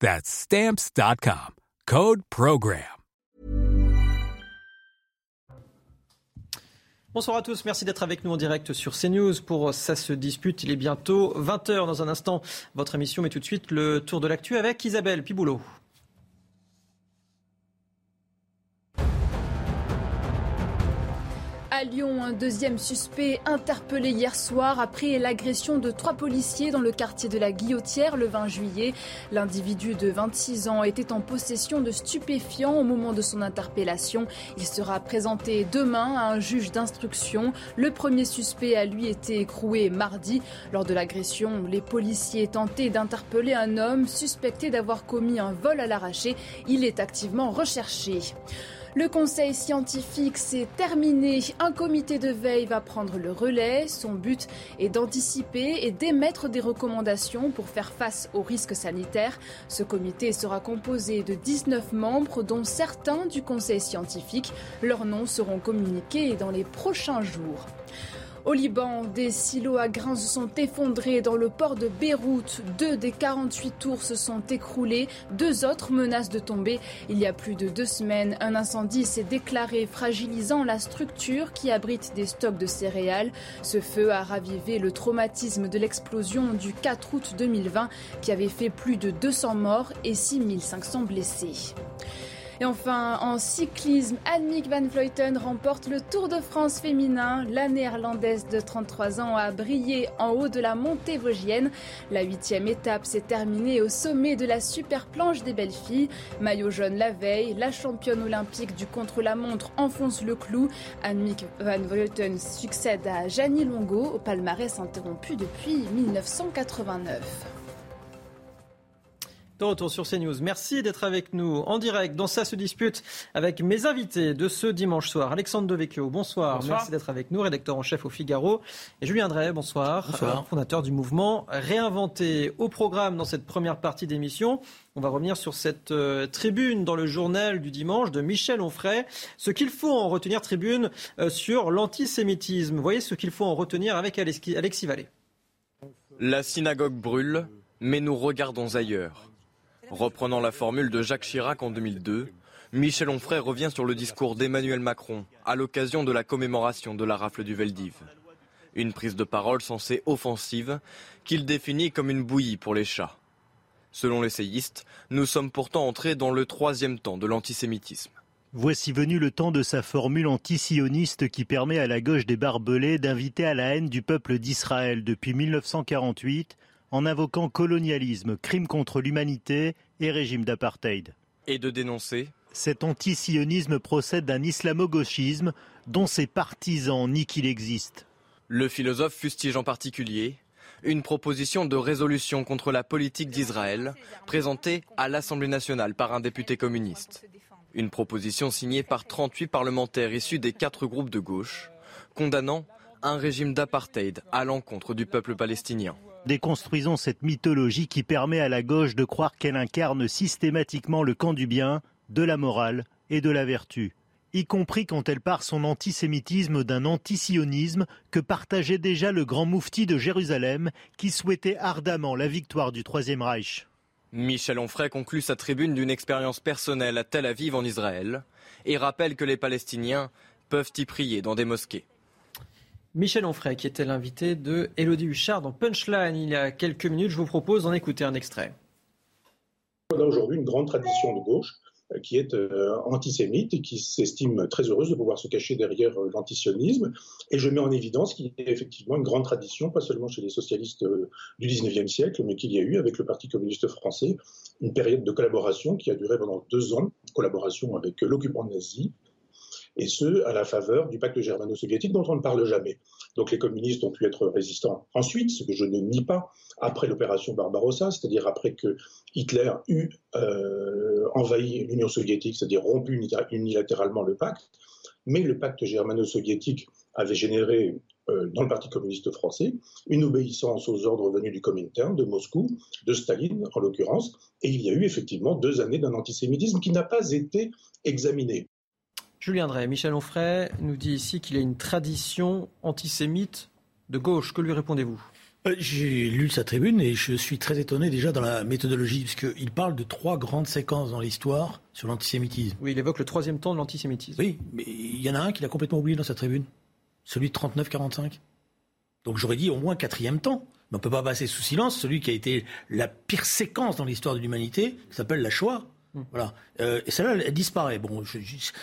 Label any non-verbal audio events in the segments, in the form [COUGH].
That's stamps.com. Code Program. Bonsoir à tous, merci d'être avec nous en direct sur CNews pour Ça se dispute. Il est bientôt 20h dans un instant. Votre émission, mais tout de suite le tour de l'actu avec Isabelle Piboulot. À Lyon, un deuxième suspect interpellé hier soir après l'agression de trois policiers dans le quartier de la Guillotière le 20 juillet. L'individu de 26 ans était en possession de stupéfiants au moment de son interpellation. Il sera présenté demain à un juge d'instruction. Le premier suspect a lui été écroué mardi. Lors de l'agression, les policiers tentaient d'interpeller un homme suspecté d'avoir commis un vol à l'arraché. Il est activement recherché. Le conseil scientifique s'est terminé. Un comité de veille va prendre le relais. Son but est d'anticiper et d'émettre des recommandations pour faire face aux risques sanitaires. Ce comité sera composé de 19 membres, dont certains du conseil scientifique. Leurs noms seront communiqués dans les prochains jours. Au Liban, des silos à grains se sont effondrés dans le port de Beyrouth. Deux des 48 tours se sont écroulées. Deux autres menacent de tomber. Il y a plus de deux semaines, un incendie s'est déclaré fragilisant la structure qui abrite des stocks de céréales. Ce feu a ravivé le traumatisme de l'explosion du 4 août 2020 qui avait fait plus de 200 morts et 6500 blessés. Et enfin, en cyclisme, Annemiek van Vleuten remporte le Tour de France féminin. La néerlandaise de 33 ans a brillé en haut de la montée vosgienne. La huitième étape s'est terminée au sommet de la super planche des belles filles. Maillot jaune la veille, la championne olympique du contre-la-montre enfonce le clou. Annemiek van Vleuten succède à Janie Longo au palmarès interrompu depuis 1989. De retour sur CNews. Merci d'être avec nous en direct dans Ça se dispute avec mes invités de ce dimanche soir. Alexandre Devecchio, bonsoir. bonsoir. Merci d'être avec nous, rédacteur en chef au Figaro. Et Julien Drey, bonsoir. Bonsoir. Fondateur du mouvement Réinventé. Au programme dans cette première partie d'émission, on va revenir sur cette euh, tribune dans le journal du dimanche de Michel Onfray. Ce qu'il faut en retenir, tribune euh, sur l'antisémitisme. Vous voyez ce qu'il faut en retenir avec Alexis Vallée. La synagogue brûle, mais nous regardons ailleurs. Reprenant la formule de Jacques Chirac en 2002, Michel Onfray revient sur le discours d'Emmanuel Macron à l'occasion de la commémoration de la rafle du Veldiv. Une prise de parole censée offensive qu'il définit comme une bouillie pour les chats. Selon l'essayiste, nous sommes pourtant entrés dans le troisième temps de l'antisémitisme. Voici venu le temps de sa formule antisioniste qui permet à la gauche des barbelés d'inviter à la haine du peuple d'Israël depuis 1948 en invoquant colonialisme, crime contre l'humanité et régime d'apartheid. Et de dénoncer Cet antisionisme procède d'un islamo-gauchisme dont ses partisans nient qu'il existe. Le philosophe fustige en particulier une proposition de résolution contre la politique d'Israël présentée à l'Assemblée nationale par un député communiste. Une proposition signée par 38 parlementaires issus des quatre groupes de gauche, condamnant un régime d'apartheid à l'encontre du peuple palestinien. Déconstruisons cette mythologie qui permet à la gauche de croire qu'elle incarne systématiquement le camp du bien, de la morale et de la vertu, y compris quand elle part son antisémitisme d'un antisionisme que partageait déjà le grand moufti de Jérusalem qui souhaitait ardemment la victoire du Troisième Reich. Michel Onfray conclut sa tribune d'une expérience personnelle à Tel Aviv en Israël et rappelle que les Palestiniens peuvent y prier dans des mosquées. Michel Onfray, qui était l'invité de Elodie Huchard dans Punchline il y a quelques minutes. Je vous propose d'en écouter un extrait. On a aujourd'hui une grande tradition de gauche qui est antisémite et qui s'estime très heureuse de pouvoir se cacher derrière l'antisionisme. Et je mets en évidence qu'il y a effectivement une grande tradition, pas seulement chez les socialistes du 19e siècle, mais qu'il y a eu avec le Parti communiste français une période de collaboration qui a duré pendant deux ans, collaboration avec l'occupant nazi, et ce, à la faveur du pacte germano-soviétique dont on ne parle jamais. Donc les communistes ont pu être résistants ensuite, ce que je ne nie pas, après l'opération Barbarossa, c'est-à-dire après que Hitler eut euh, envahi l'Union soviétique, c'est-à-dire rompu unilatéralement le pacte, mais le pacte germano-soviétique avait généré euh, dans le Parti communiste français une obéissance aux ordres venus du Comintern, de Moscou, de Staline en l'occurrence, et il y a eu effectivement deux années d'un antisémitisme qui n'a pas été examiné. Julien Drey, Michel Onfray nous dit ici qu'il y a une tradition antisémite de gauche. Que lui répondez-vous? Euh, j'ai lu sa tribune et je suis très étonné déjà dans la méthodologie, puisqu'il parle de trois grandes séquences dans l'histoire sur l'antisémitisme. Oui, il évoque le troisième temps de l'antisémitisme. Oui, mais il y en a un qu'il a complètement oublié dans sa tribune, celui de 39-45. Donc j'aurais dit au moins quatrième temps. Mais on ne peut pas passer sous silence celui qui a été la pire séquence dans l'histoire de l'humanité, qui s'appelle la Shoah. Mm. Voilà. Euh, et celle-là, elle disparaît. Bon,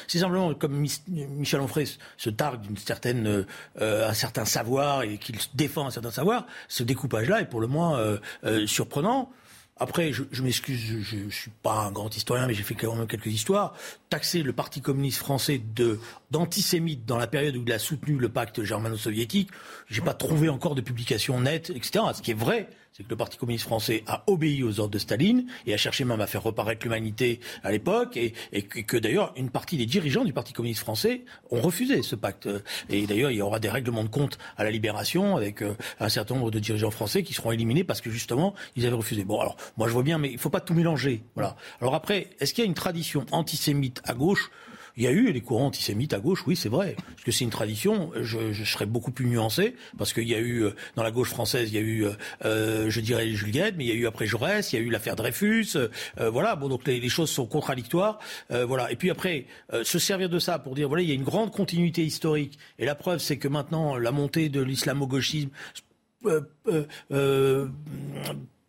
c'est simplement comme Michel Onfray se targue d'une certaine, euh, un certain savoir et qu'il défend un certain savoir. Ce découpage-là est pour le moins euh, surprenant. Après, je, m'excuse, je ne suis pas un grand historien, mais j'ai fait quand même quelques histoires. Taxer le Parti communiste français de d'antisémite dans la période où il a soutenu le pacte germano-soviétique, j'ai pas trouvé encore de publication nette, etc. Ce qui est vrai, c'est que le Parti communiste français a obéi aux ordres de Staline et a cherché même à faire reparaître l'humanité à l'époque, et, que d'ailleurs une partie des dirigeants du Parti communiste français ont refusé ce pacte. Et d'ailleurs, il y aura des règlements de compte à la libération avec euh, un certain nombre de dirigeants français qui seront éliminés parce que justement, ils avaient refusé. Bon, alors, moi je vois bien, mais il ne faut pas tout mélanger. Voilà. Alors après, est-ce qu'il y a une tradition antisémite à gauche il y a eu des courants antisémites à gauche, oui, c'est vrai. Parce que c'est une tradition. Je, je, serais beaucoup plus nuancé parce qu'il y a eu euh, dans la gauche française, il y a eu, euh, euh je dirais Juliette, mais il y a eu après Jaurès, il y a eu l'affaire Dreyfus. Euh, voilà. Bon, donc les, les, choses sont contradictoires. Euh, voilà. Et puis après, se servir de ça pour dire voilà, il y a une grande continuité historique. Et la preuve, c'est que maintenant la montée de l'islamo-gauchisme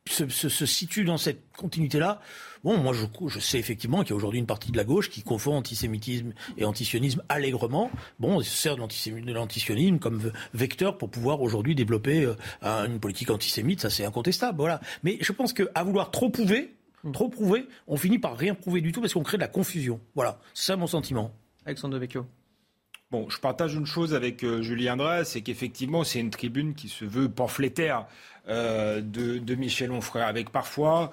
se, se, se, situe dans cette continuité-là. Bon, moi, je, je sais effectivement qu'il y a aujourd'hui une partie de la gauche qui confond antisémitisme et antisionisme allègrement. Bon, ils se sert de l'antisionisme comme vecteur pour pouvoir aujourd'hui développer euh, une politique antisémite. Ça, c'est incontestable. Voilà. Mais je pense qu'à vouloir trop prouver, trop prouver, on finit par rien prouver du tout parce qu'on crée de la confusion. Voilà. C'est ça mon sentiment. Alexandre Vecchio. Bon, je partage une chose avec euh, Julien Drey, c'est qu'effectivement, c'est une tribune qui se veut pamphlétaire euh, de, de, Michel Onfray, avec parfois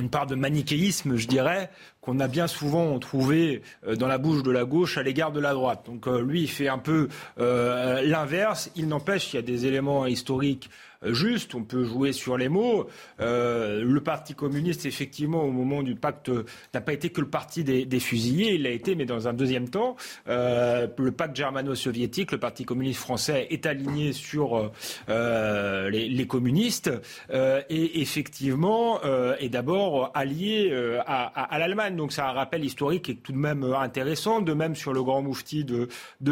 une part de manichéisme, je dirais, qu'on a bien souvent trouvé euh, dans la bouche de la gauche à l'égard de la droite. Donc euh, lui, il fait un peu euh, l'inverse. Il n'empêche qu'il y a des éléments historiques justes. On peut jouer sur les mots. le Parti communiste, effectivement, au moment du pacte, n'a pas été que le parti des, fusillés. Il l'a été, mais dans un deuxième temps. le pacte germano-soviétique, le Parti communiste français est aligné sur les, communistes et effectivement est d'abord allié à, l'Allemagne. Donc c'est un rappel historique qui est tout de même euh, intéressant. De même sur le grand moufti de,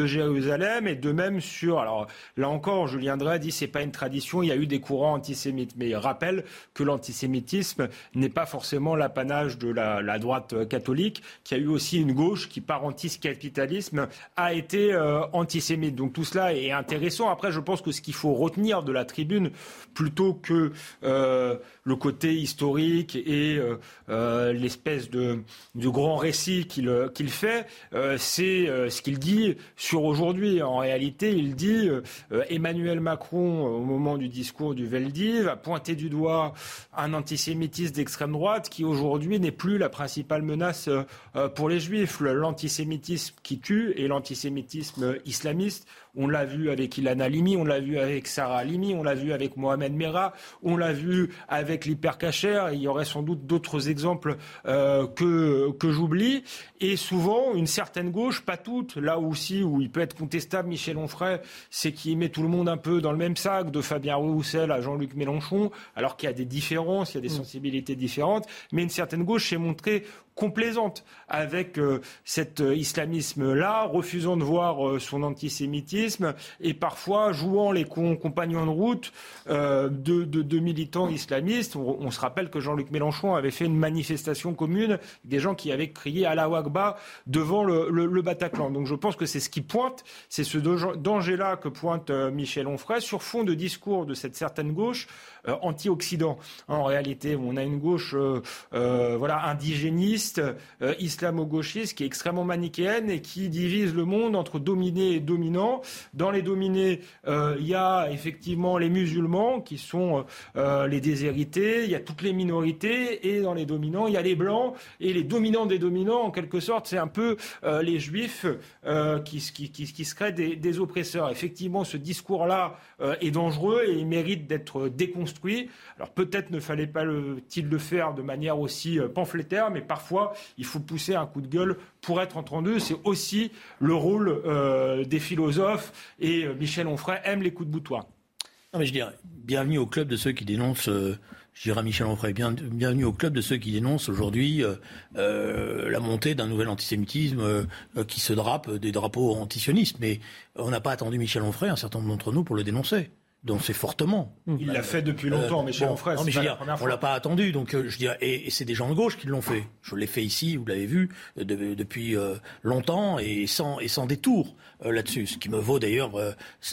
Jérusalem et de même sur. Alors là encore, Julien Drey dit c'est pas une tradition. Eu des courants antisémites, mais rappelle que l'antisémitisme n'est pas forcément l'apanage de la, droite euh, catholique, qui a eu aussi une gauche qui, par anticapitalisme, a été euh, antisémite. Donc tout cela est intéressant. Après, je pense que ce qu'il faut retenir de la tribune, plutôt que le côté historique et l'espèce de grand récit qu'il euh, fait, euh, c'est euh, ce qu'il dit sur aujourd'hui. En réalité, il dit Emmanuel Macron, au moment du discours du Veldiv, a pointé du doigt un antisémitisme d'extrême droite qui aujourd'hui n'est plus la principale menace pour les juifs. L'antisémitisme qui tue et l'antisémitisme islamiste on l'a vu avec Ilana Halimi, on l'a vu avec Sarah Halimi, on l'a vu avec Mohamed Merah, on l'a vu avec l'hypercacher. Il y aurait sans doute d'autres exemples euh, que, que j'oublie. Et souvent, une certaine gauche, pas toute, là aussi où il peut être contestable, Michel Onfray, c'est qu'il met tout le monde un peu dans le même sac, de Fabien Roussel à Jean-Luc Mélenchon, alors qu'il y a des différences, il y a des mm. sensibilités différentes. Mais une certaine gauche s'est montrée complaisante avec euh, cet euh, islamisme-là, refusant de voir euh, son antisémitisme et parfois jouant les compagnons de route de, militants islamistes. On, se rappelle que Jean-Luc Mélenchon avait fait une manifestation commune, des gens qui avaient crié à la Wagba devant le, Bataclan. Donc je pense que c'est ce qui pointe, c'est ce danger-là que pointe Michel Onfray sur fond de discours de cette certaine gauche anti-Occident. En réalité, on a une gauche voilà indigéniste, islamo-gauchiste qui est extrêmement manichéenne et qui divise le monde entre dominés et dominants. Dans les dominés, euh, il y a effectivement les musulmans qui sont euh, les déshérités, il y a toutes les minorités, et dans les dominants, il y a les blancs, et les dominants des dominants, en quelque sorte, c'est un peu euh, les juifs qui, qui, se créent des, oppresseurs. Effectivement, ce discours-là est dangereux et il mérite d'être déconstruit. Alors peut-être ne fallait-il le faire de manière aussi pamphlétaire, mais parfois il faut pousser un coup de gueule pour être entendu. C'est aussi le rôle euh, des philosophes et euh, Michel Onfray aime les coups de boutoir. Non, mais je dirais, bienvenue au club de ceux qui dénoncent. Euh, Michel Onfray, bienvenue au club de ceux qui dénoncent aujourd'hui la montée d'un nouvel antisémitisme qui se drape des drapeaux antisionistes. Mais on n'a pas attendu Michel Onfray, un certain nombre d'entre nous, pour le dénoncer c'est fortement. Il l'a fait depuis longtemps, mais chez bon, frère, on l'a pas attendu, donc euh, je dirais, et, c'est des gens de gauche qui l'ont fait. Je l'ai fait ici, vous l'avez vu, euh, depuis euh, longtemps et sans et sans détour là-dessus, ce qui me vaut d'ailleurs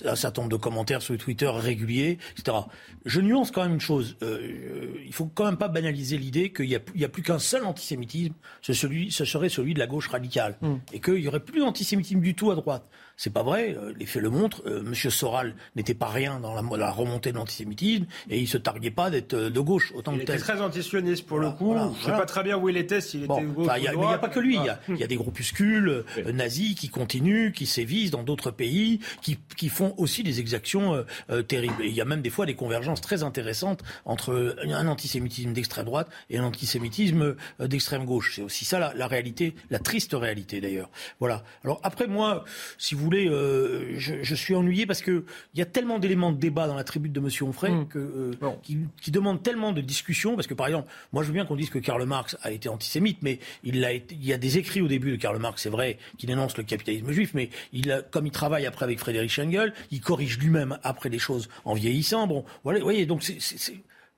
un certain nombre de commentaires sur Twitter réguliers, etc. Je nuance quand même une chose. il faut quand même pas banaliser l'idée qu'il y a, il y a plus qu'un seul antisémitisme, ce, celui, ce serait celui de la gauche radicale, mm. et qu'il y aurait plus d'antisémitisme du tout à droite. C'est pas vrai. Euh, les faits le montrent. Euh, Monsieur Soral n'était pas rien dans la, remontée de l'antisémitisme et il se targuait pas d'être euh, de gauche autant il que était très antisioniste pour le coup. Je sais pas très bien où il était. S'il était gauche Il n'y a, pas que lui. Il y a, des groupuscules [LAUGHS] nazis qui continuent, qui sévissent dans d'autres pays, qui, qui, font aussi des exactions terribles. Et il y a même des fois des convergences très intéressantes entre un antisémitisme d'extrême droite et un antisémitisme d'extrême gauche. C'est aussi ça la, la réalité, la triste réalité d'ailleurs. Voilà. Alors après moi, si vous voulez, euh, je, suis ennuyé parce qu'il y a tellement d'éléments de débat dans la tribune de M. Onfray mm. que, euh, qui, qui demandent tellement de discussions. Parce que, par exemple, moi, je veux bien qu'on dise que Karl Marx a été antisémite, mais il, a été, il y a des écrits au début de Karl Marx, c'est vrai, qui dénoncent le capitalisme juif, mais il a, comme il travaille après avec Frédéric Engels, il corrige lui-même après les choses en vieillissant. Bon, voilà, vous voyez, donc c'est,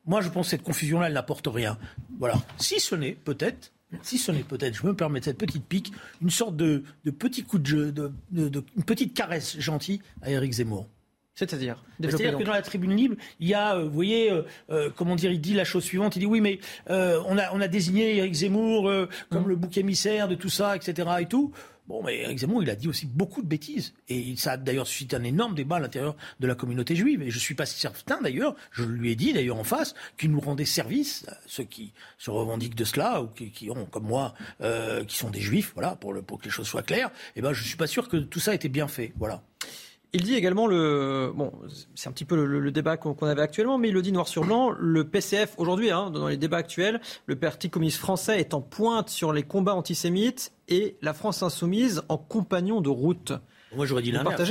moi, je pense que cette confusion-là, elle n'apporte rien. Voilà. Si ce n'est, peut-être, si ce n'est peut-être, je me permets cette petite pique, une sorte de, petit coup de jeu, de, une petite caresse gentille à Éric Zemmour. C'est-à-dire C'est-à-dire que dans la tribune libre, il y a, euh, vous voyez, euh, euh, comment dire, il dit la chose suivante, il dit oui, mais on, a, on a désigné Éric Zemmour comme hum. le bouc émissaire de tout ça, etc. et tout. Bon, mais Eric Zemmour, il a dit aussi beaucoup de bêtises. Et ça a d'ailleurs suscité un énorme débat à l'intérieur de la communauté juive. Et je suis pas certain, d'ailleurs, je lui ai dit d'ailleurs en face, qu'il nous rendait service, ceux qui se revendiquent de cela, ou qui, ont, comme moi, euh, qui sont des juifs, voilà, pour, que les choses soient claires, eh ben, je suis pas sûr que tout ça ait été bien fait. Voilà. Il dit également le bon, c'est un petit peu le, débat qu'on avait actuellement, mais il le dit noir sur blanc. Le PCF aujourd'hui, hein, dans les débats actuels, le Parti communiste français est en pointe sur les combats antisémites et la France insoumise en compagnon de route. Moi, j'aurais dit l'inverse.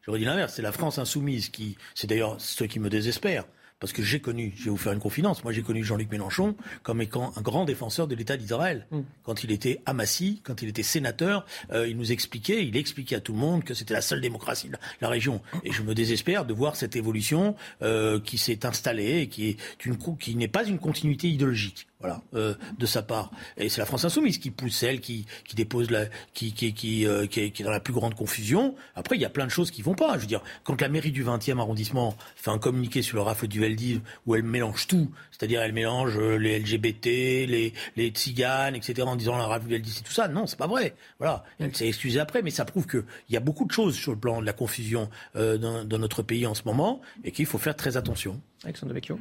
J'aurais dit l'inverse. C'est la France insoumise qui, c'est d'ailleurs ce qui me désespère parce que j'ai connu, je vais vous faire une confidence, moi j'ai connu Jean-Luc Mélenchon comme étant un grand défenseur de l'État d'Israël. Mm. Quand il était à Massy, quand il était sénateur, euh, il nous expliquait, il expliquait à tout le monde que c'était la seule démocratie de la, région. Et je me désespère de voir cette évolution euh, qui s'est installée et qui est une qui n'est pas une continuité idéologique voilà, euh, de sa part. Et c'est la France insoumise qui pousse celle, qui, qui dépose la, qui, qui, qui, euh, qui, est, qui, est, dans la plus grande confusion. Après, il y a plein de choses qui vont pas. Je veux dire, quand la mairie du 20e arrondissement fait un communiqué sur le rafle du Veldiv où elle mélange tout, c'est-à-dire elle mélange euh, les LGBT, les, les tziganes, etc., en disant la rafle du Veldiv, c'est tout ça. Non, c'est pas vrai. Voilà, elle s'est excusée après, mais ça prouve qu'il y a beaucoup de choses sur le plan de la confusion euh, dans, dans, notre pays en ce moment et qu'il faut faire très attention. Alexandre Vecchio.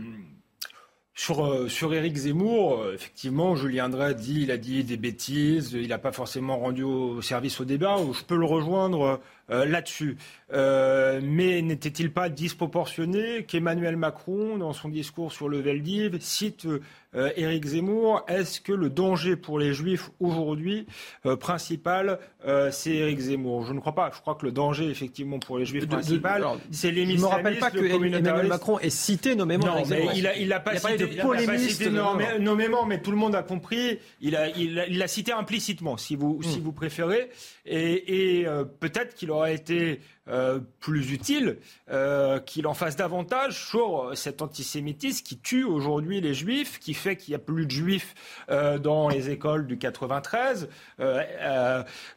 Sur, euh, sur Éric Zemmour, euh, effectivement, Julien Drey dit il a dit des bêtises, il n'a pas forcément rendu au service au débat. Je peux le rejoindre là-dessus. mais n'était-il pas disproportionné qu'Emmanuel Macron, dans son discours sur le Veldiv, cite euh, Éric Zemmour, est-ce que le danger pour les Juifs aujourd'hui euh, principal, euh, c'est Éric Zemmour? Je ne crois pas. Je crois que le danger, effectivement, pour les Juifs principal, c'est les Je ne me rappelle pas que Emmanuel Macron ait cité nommément non, mais il a, il a pas, cité, de il nommément, mais tout le monde a compris. Il a, il a, cité implicitement, si vous, si hmm. vous préférez. Et, et peut-être qu'il aurait été euh, plus utile euh, qu'il en fasse davantage sur cet antisémitisme qui tue aujourd'hui les juifs, qui fait qu'il n'y a plus de juifs euh, dans les écoles du 93.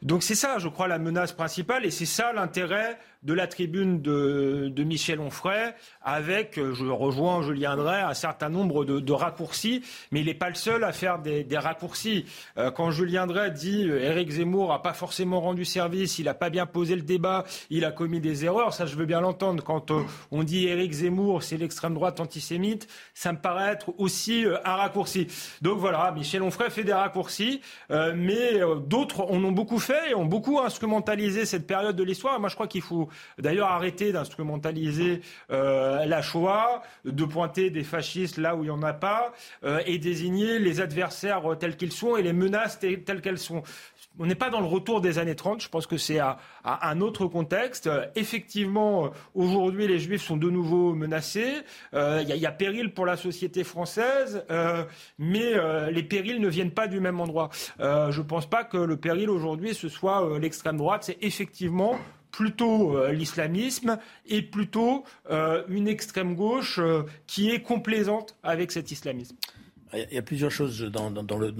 donc c'est ça, je crois, la menace principale et c'est ça l'intérêt de la tribune de, Michel Onfray, avec, euh, je rejoins Julien Drey, un certain nombre de, raccourcis, mais il n'est pas le seul à faire des, raccourcis. Euh, quand Julien Drey dit euh, Éric Zemmour n'a pas forcément rendu service, il n'a pas bien posé le débat, il a commis des erreurs, ça je veux bien l'entendre. Quand on dit Éric Zemmour, c'est l'extrême droite antisémite, ça me paraît être aussi un raccourci. Donc voilà, Michel Onfray fait des raccourcis, mais d'autres en ont beaucoup fait et ont beaucoup instrumentalisé cette période de l'histoire. Moi je crois qu'il faut d'ailleurs arrêter d'instrumentaliser euh, la Shoah, de pointer des fascistes là où il n'y en a pas, euh, et désigner les adversaires tels qu'ils sont et les menaces telles qu'elles sont. On n'est pas dans le retour des années 30, je pense que c'est à, un autre contexte. Effectivement, aujourd'hui, les Juifs sont de nouveau menacés. Euh, il y, a péril pour la société française, mais les périls ne viennent pas du même endroit. je ne pense pas que le péril aujourd'hui, ce soit l'extrême droite. C'est effectivement plutôt euh, l'islamisme et plutôt euh, une extrême gauche euh, qui est complaisante avec cet islamisme. Il y a plusieurs choses dans, le,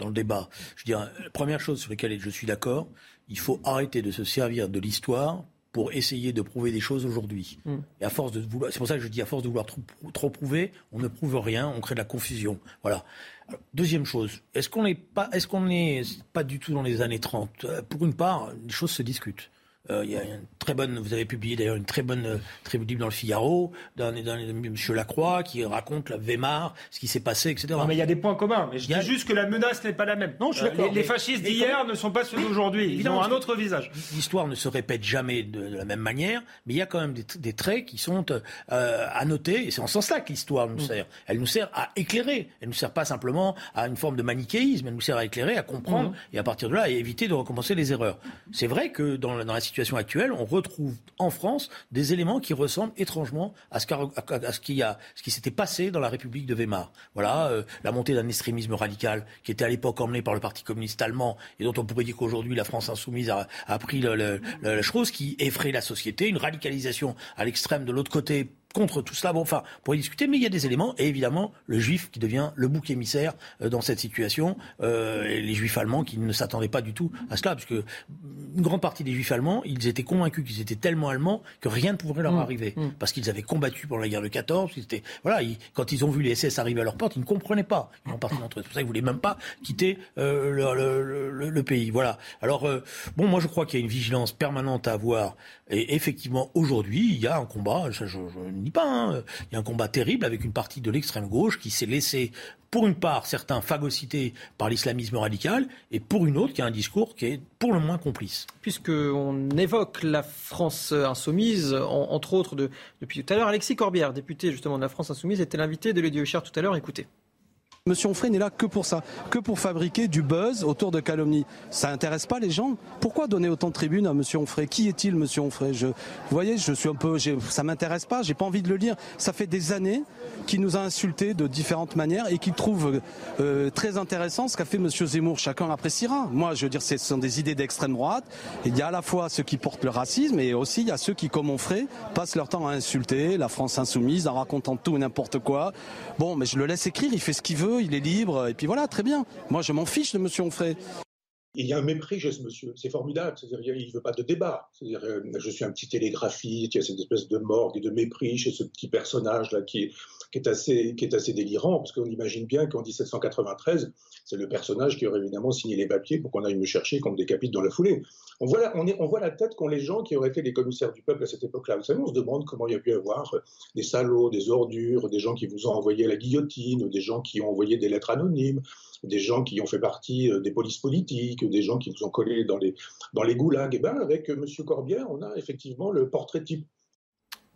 le, débat. Je dirais, la première chose sur laquelle je suis d'accord, il faut arrêter de se servir de l'histoire pour essayer de prouver des choses aujourd'hui. Mm. Et à force de vouloir, c'est pour ça que je dis à force de vouloir trop, trop, prouver, on ne prouve rien, on crée de la confusion. Voilà. deuxième chose, est-ce qu'on n'est pas, est-ce qu'on n'est pas du tout dans les années 30 Pour une part, les choses se discutent. Euh, il y a une très bonne, vous avez publié d'ailleurs une très bonne euh, tribune dans le Figaro, d'un M. Lacroix qui raconte la Weimar, ce qui s'est passé, etc. Non, mais il y a des points communs. Mais je dis juste que la menace n'est pas la même. Non, je suis euh, les, fascistes d'hier ne sont pas ceux d'aujourd'hui. Ils ont un autre visage. L'histoire ne se répète jamais de, la même manière, mais il y a quand même des, traits qui sont à noter. Et c'est en ce sens-là que l'histoire nous mm. sert. Elle nous sert à éclairer. Elle ne nous sert pas simplement à une forme de manichéisme. Elle nous sert à éclairer, à comprendre, mm. et à partir de là, à éviter de recommencer les erreurs. C'est vrai que dans, dans la situation situation actuelle, on retrouve en France des éléments qui ressemblent étrangement à ce, ce qui s'était passé dans la République de Weimar. Voilà, euh, la montée d'un extrémisme radical qui était à l'époque emmené par le Parti communiste allemand et dont on pourrait dire qu'aujourd'hui la France insoumise a, pris la chose qui effraie la société, une radicalisation à l'extrême de l'autre côté contre tout cela. Bon, enfin, pour y discuter, mais il y a des éléments, et évidemment, le juif qui devient le bouc émissaire euh, dans cette situation, euh, et les juifs allemands qui ne s'attendaient pas du tout à cela, parce que une grande partie des juifs allemands, ils étaient convaincus qu'ils étaient tellement allemands que rien ne pourrait leur mmh. arriver, mmh. parce qu'ils avaient combattu pendant la guerre de 14, étaient, voilà, quand ils ont vu les SS arriver à leur porte, ils ne comprenaient pas, ils ont parti d'entre eux. C'est pour ça qu'ils voulaient même pas quitter euh, le, le, pays. Voilà. Alors, bon, moi je crois qu'il y a une vigilance permanente à avoir, et effectivement, aujourd'hui, il y a un combat, je, je, je pas. Hein. Il y a un combat terrible avec une partie de l'extrême gauche qui s'est laissée, pour une part, certains phagocytés par l'islamisme radical, et pour une autre qui a un discours qui est pour le moins complice. Puisqu'on évoque la France insoumise, entre autres depuis tout à l'heure, Alexis Corbière, député justement de la France insoumise, était l'invité de Lédi Cher tout à l'heure. Écoutez. Monsieur Onfray n'est là que pour ça, que pour fabriquer du buzz autour de calomnie. Ça n'intéresse pas les gens. Pourquoi donner autant de tribunes à Monsieur Onfray? Qui est-il, Monsieur Onfray? Je, Vous voyez, je suis un peu, ça m'intéresse pas. J'ai pas envie de le lire. Ça fait des années qu'il nous a insultés de différentes manières et qu'il trouve euh, très intéressant ce qu'a fait Monsieur Zemmour. Chacun appréciera. Moi, je veux dire, ce sont des idées d'extrême droite. il y a à la fois ceux qui portent le racisme et aussi il y a ceux qui, comme Onfray, passent leur temps à insulter la France insoumise en racontant tout et n'importe quoi. Bon, mais je le laisse écrire. Il fait ce qu'il veut il est libre, et puis voilà, très bien. Moi, je m'en fiche de Monsieur Onfray. Il y a un mépris chez ce monsieur, c'est formidable. C'est-à-dire, il ne veut pas de débat. C'est-à-dire, euh, je suis un petit télégraphiste, il y a cette espèce de morgue et de mépris chez ce petit personnage là qui qui est assez, délirant, parce qu'on imagine bien qu'en 1793, c'est le personnage qui aurait évidemment signé les papiers pour qu'on aille me chercher, qu'on me décapite dans la foulée. On voit, la, on, voit la tête qu'ont les gens qui auraient été les commissaires du peuple à cette époque-là. Vous savez, on se demande comment il y a pu avoir des salauds, des ordures, des gens qui vous ont envoyé la guillotine, des gens qui ont envoyé des lettres anonymes, des gens qui ont fait partie euh, des polices politiques, que des gens qui nous ont collés dans les, dans les goulags. Et ben, avec M. Corbière, on a effectivement le portrait type.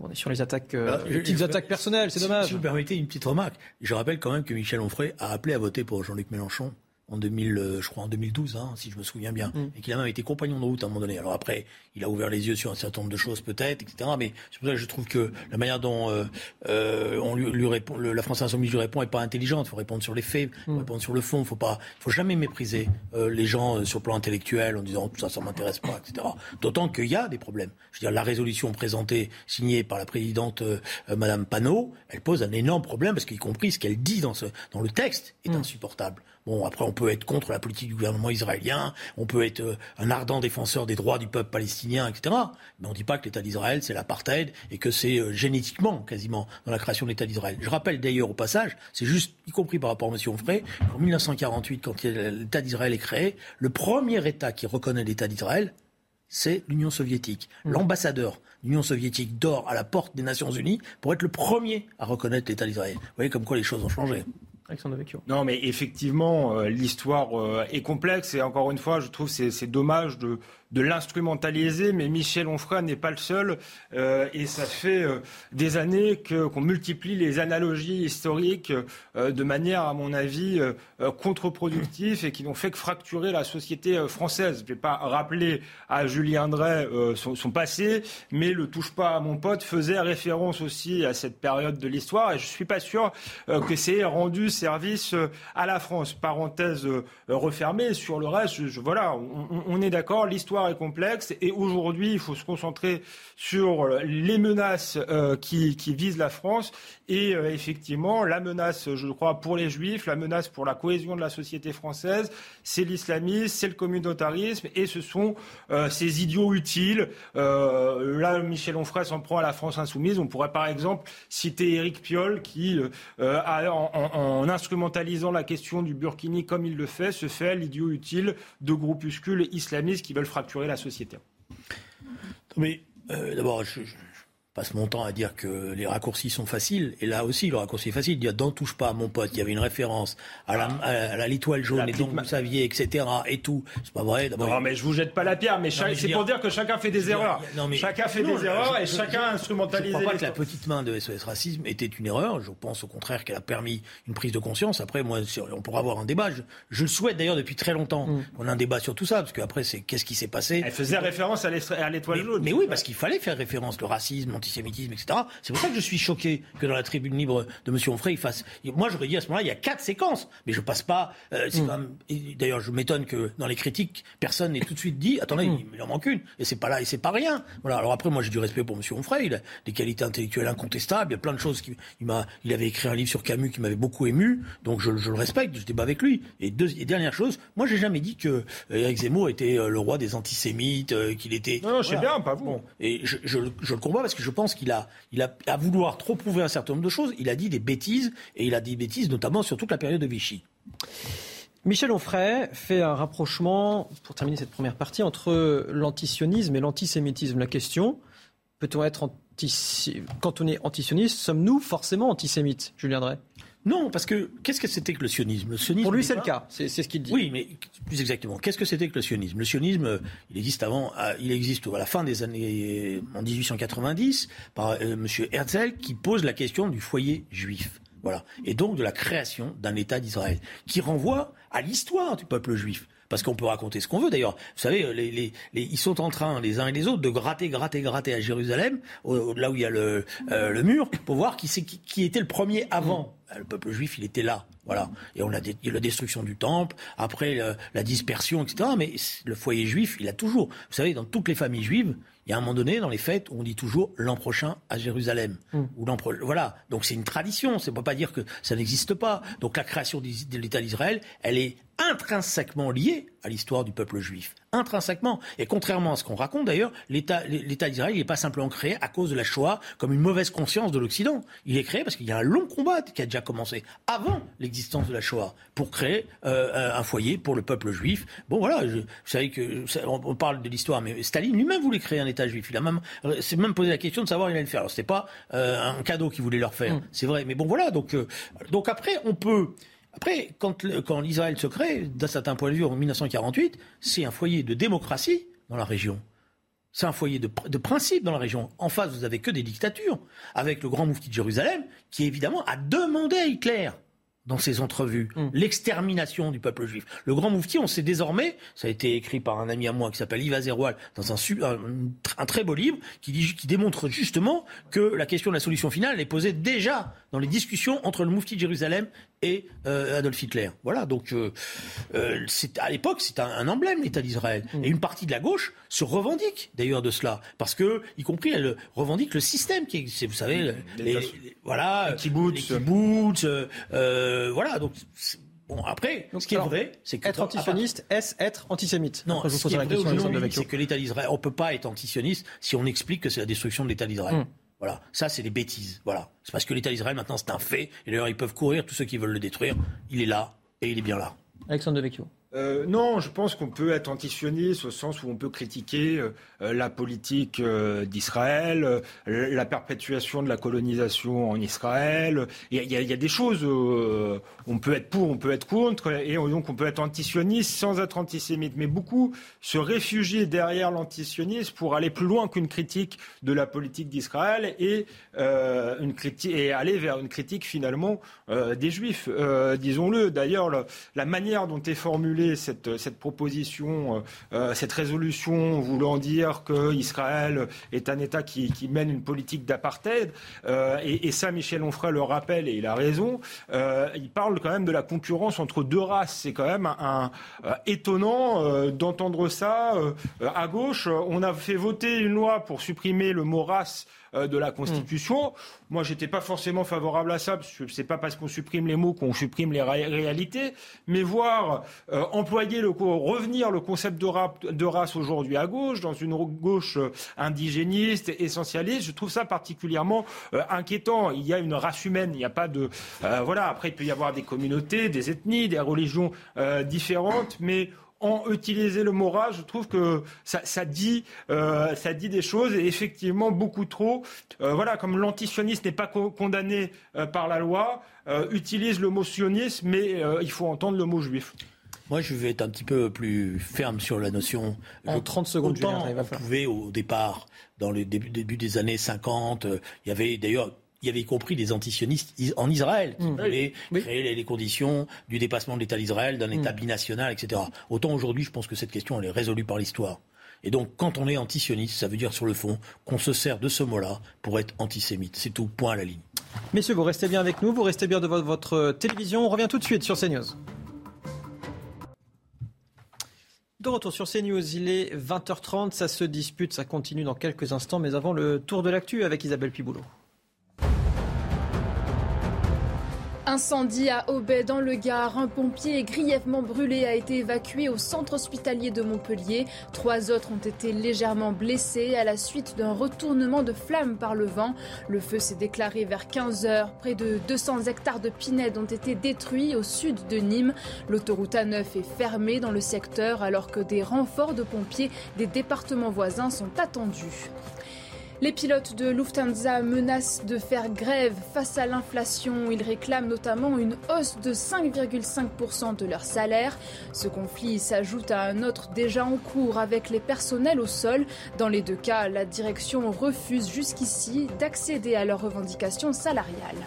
On est sur les attaques, euh, ah, les petites attaques personnelles, c'est dommage. Si vous permettez une petite remarque, je rappelle quand même que Michel Onfray a appelé à voter pour Jean-Luc Mélenchon en 2000, euh, je crois en 2012, hein, si je me souviens bien, mm. et qu'il a même été compagnon de route à un moment donné. Alors après, il a ouvert les yeux sur un certain nombre de choses peut-être, etc. Mais c'est pour ça que je trouve que la manière dont euh, euh on lui, lui répond, le, la France Insoumise lui répond est pas intelligente. Il faut répondre sur les faits, il faut mm. répondre sur le fond. Il faut pas, faut jamais mépriser euh, les gens euh, sur le plan intellectuel en disant tout ça, ça m'intéresse pas, etc. D'autant qu'il y a des problèmes. Je veux dire, la résolution présentée, signée par la présidente Madame Panot, elle pose un énorme problème parce qu'y compris ce qu'elle dit dans, ce, dans le texte est mm. insupportable. Bon, après, on peut être contre la politique du gouvernement israélien, on peut être euh, un ardent défenseur des droits du peuple palestinien, etc. Mais on ne dit pas que l'État d'Israël, c'est l'apartheid et que c'est euh, génétiquement, quasiment, dans la création de l'État d'Israël. Je rappelle d'ailleurs au passage, c'est juste, y compris par rapport à M. Onfray, en 1948, quand l'État d'Israël est créé, le premier État qui reconnaît l'État d'Israël, c'est l'Union soviétique. Mmh. L'ambassadeur de l'Union soviétique dort à la porte des Nations unies pour être le premier à reconnaître l'État d'Israël. Vous voyez comme quoi les choses ont changé. Non, mais effectivement, euh, l'histoire euh, est complexe et encore une fois, je trouve c'est c'est dommage de de l'instrumentaliser, mais Michel Onfray n'est pas le seul. Euh, et ça fait euh, des années que, qu'on multiplie les analogies historiques euh, de manière, à mon avis, contre-productive et qui n'ont fait que fracturer la société française. Je ne vais pas rappeler à Julien Drey son, passé, mais le touche pas à mon pote faisait référence aussi à cette période de l'histoire et je ne suis pas sûr que c'est rendu service à la France. Parenthèse refermée sur le reste, voilà, on est d'accord, l'histoire est complexe et aujourd'hui, il faut se concentrer sur euh, les menaces euh, qui, visent la France et euh, effectivement, la menace, je crois, pour les Juifs, la menace pour la cohésion de la société française, c'est l'islamisme, c'est le communautarisme et ce sont ces idiots utiles. là, Michel Onfray s'en prend à la France insoumise. On pourrait par exemple citer Éric Piolle qui, en, en, instrumentalisant la question du Burkini comme il le fait, se fait l'idiot utile de groupuscules islamistes qui veulent fracturer la société. Mais euh, d'abord, je, passe mon temps à dire que les raccourcis sont faciles. Et là aussi, le raccourci est facile. Dire n'en touche pas, mon pote. Il y avait une référence à la, à l'étoile jaune et donc vous saviez, etc. Et tout. C'est pas vrai. Non, mais je vous jette pas la pierre. Mais c'est pour dire que chacun fait des erreurs. chacun fait des erreurs et chacun instrumentalise. Je crois pas que la petite main de SOS Racisme était une erreur. Je pense au contraire qu'elle a permis une prise de conscience. Après, moi, on pourra avoir un débat. Je, le souhaite d'ailleurs depuis très longtemps. Mm. On a un débat sur tout ça parce qu'après, c'est qu'est-ce qui s'est passé. Elle faisait référence à l'étoile jaune. Mais oui, parce qu'il fallait faire référence le racisme, l'antisémitisme, etc. C'est pour ça que je suis choqué que dans la tribune libre de M. Onfray, il fasse. Moi, j'aurais dit à ce moment-là, il y a quatre séquences, mais je passe pas. Euh, mm. D'ailleurs, je m'étonne que dans les critiques, personne n'ait tout de suite dit attendez, mm. il, en manque une, et c'est pas là, et c'est pas rien. Voilà. Alors après, moi, j'ai du respect pour M. Onfray, il a des qualités intellectuelles incontestables, il y a plein de choses. Qui, il, m'a, il avait écrit un livre sur Camus qui m'avait beaucoup ému, donc je, le respecte, je débat avec lui. Et, deux, et dernière chose, moi, j'ai jamais dit que euh, Eric Zemmour était euh, le roi des antisémites, qu'il était. Non, je sais bien, pas vous. et je, je, je, le combat parce que je pense qu'il a, il à vouloir trop prouver un certain nombre de choses, il a dit des bêtises, et il a dit des bêtises notamment sur toute la période de Vichy. Michel Onfray fait un rapprochement, pour terminer cette première partie, entre l'antisionisme et l'antisémitisme. La question, peut-on être anti... Quand on est antisioniste, sommes-nous forcément antisémites, Julien Drey? Non, parce que qu'est-ce que c'était que le sionisme, le sionisme Pour lui, c'est le cas. C'est ce qu'il dit. Oui, mais plus exactement, qu'est-ce que c'était que le sionisme? Le sionisme, il existe avant, euh, il existe à la fin des années en 1890 par euh, Monsieur Herzl qui pose la question du foyer juif. Voilà. Et donc de la création d'un État d'Israël, qui renvoie à l'histoire du peuple juif parce qu'on peut raconter ce qu'on veut d'ailleurs. Vous savez, les, les, ils sont en train, les uns et les autres, de gratter, gratter, gratter à Jérusalem, là où il y a le, euh, le mur, pour voir qui, qui, qui était le premier avant. Bah, le peuple juif, il était là. Voilà. Et on a la destruction du temple, après la dispersion, etc. Mais le foyer juif, il a toujours. Vous savez, dans toutes les familles juives, il y a un moment donné, dans les fêtes, on dit toujours l'an prochain à Jérusalem. Hmm. Ou l'an Voilà. Donc c'est une tradition. Ça ne peut pas dire que ça n'existe pas. Donc la création de l'État d'Israël, elle est intrinsèquement liée à l'histoire du peuple juif. Intrinsèquement. Et contrairement à ce qu'on raconte d'ailleurs, l'État, d'Israël n'est pas simplement créé à cause de la Shoah comme une mauvaise conscience de l'Occident. Il est créé parce qu'il y a un long combat qui a déjà commencé avant l'existence de la Shoah pour créer euh, un foyer pour le peuple juif. Bon voilà, vous savez que on parle de l'histoire, mais Staline lui-même voulait créer un État juif. Il a même s'est même posé la question de savoir il allait le faire. Alors c'était pas euh, un cadeau qu'il voulait leur faire, mm. c'est vrai. Mais bon voilà, donc euh, donc après on peut Après, quand, quand l'Israël se crée, d'un certain point de vue, en 1948, c'est un foyer de démocratie dans la région. C'est un foyer de, de, principe dans la région. En face, vous avez que des dictatures, avec le grand moufti de Jérusalem, qui évidemment a demandé à Hitler dans ses entrevues, mm. l'extermination du peuple juif. Le grand moufti, on sait désormais, ça a été écrit par un ami à moi qui s'appelle Yves Azerwal dans un, un, un, très beau livre qui, dit, qui démontre justement que la question de la solution finale est posée déjà dans les discussions entre le moufti de Jérusalem et euh, Adolf Hitler. Voilà, donc euh, euh, à l'époque, c'est un, un, emblème l'État d'Israël. Mm. Et une partie de la gauche se revendique d'ailleurs de cela, parce que, y compris, elle revendique le système qui est, vous savez, les, les, les voilà, les kibbutz, kibbutz euh, voilà. Donc Bon, après, Donc, ce qui alors, est vrai, c'est que. Être antisioniste, est-ce être antisémite? Non, Après, je vous ce qui est vrai c'est que l'État d'Israël, on peut pas être antisioniste si on explique que c'est la destruction de l'État d'Israël. Mm. Voilà, ça c'est des bêtises. Voilà, c'est parce que l'État d'Israël maintenant c'est un fait. Et d'ailleurs ils peuvent courir tous ceux qui veulent le détruire. Il est là et il est bien là. Alexandre Devecchio. Euh, non, je pense qu'on peut être antisioniste au sens où on peut critiquer euh, la politique euh, d'Israël, la perpétuation de la colonisation en Israël. Il y, a des choses, on peut être pour, on peut être contre, et donc on peut être antisioniste sans être antisémite. Mais beaucoup se réfugient derrière l'antisionisme pour aller plus loin qu'une critique de la politique d'Israël et, et aller vers une critique finalement des Juifs. Disons-le. D'ailleurs, la manière dont est formulée cette, cette proposition, euh, cette résolution voulant dire que Israël est un État qui, mène une politique d'apartheid. Euh, et, ça, Michel Onfray le rappelle et il a raison. Euh, il parle quand même de la concurrence entre deux races. C'est quand même un, un étonnant d'entendre ça à gauche. On a fait voter une loi pour supprimer le mot race de la Constitution. Mmh. Moi, j'étais pas forcément favorable à ça, parce que c'est pas parce qu'on supprime les mots qu'on supprime les ré réalités, mais voir euh, employer le revenir le concept de, de race aujourd'hui à gauche, dans une gauche indigéniste, essentialiste, je trouve ça particulièrement euh, inquiétant. Il y a une race humaine, il n'y a pas de euh, voilà. Après, il peut y avoir des communautés, des ethnies, des religions différentes, mais en utiliser le mot rage, je trouve que ça, ça dit, euh, ça dit des choses et effectivement beaucoup trop. Euh, voilà, comme l'antisionisme n'est pas co condamné euh, par la loi, euh, utilise le mot sionisme, mais euh, il faut entendre le mot juif. Moi, je vais être un petit peu plus ferme sur la notion. En je, 30 secondes, autant Julien, on pouvait au départ, dans le début, début des années 50, il y avait d'ailleurs il y avait y compris des antisionistes en Israël qui mmh. voulaient oui. créer les, les, conditions du dépassement de l'État d'Israël, d'un État mmh. binational, etc. Autant aujourd'hui, je pense que cette question, elle est résolue par l'histoire. Et donc, quand on est antisioniste, ça veut dire sur le fond qu'on se sert de ce mot-là pour être antisémite. C'est tout, point à la ligne. Messieurs, vous restez bien avec nous, vous restez bien devant votre télévision. On revient tout de suite sur CNews. De retour sur CNews, il est 20h30, ça se dispute, ça continue dans quelques instants, mais avant le tour de l'actu avec Isabelle Piboulot. Incendie à Aubet dans le Gard. Un pompier grièvement brûlé a été évacué au centre hospitalier de Montpellier. Trois autres ont été légèrement blessés à la suite d'un retournement de flammes par le vent. Le feu s'est déclaré vers 15 heures. Près de 200 hectares de pinèdes ont été détruits au sud de Nîmes. L'autoroute A9 est fermée dans le secteur alors que des renforts de pompiers des départements voisins sont attendus. Les pilotes de Lufthansa menacent de faire grève face à l'inflation. Ils réclament notamment une hausse de 5,5% de leur salaire. Ce conflit s'ajoute à un autre déjà en cours avec les personnels au sol. Dans les deux cas, la direction refuse jusqu'ici d'accéder à leurs revendications salariales.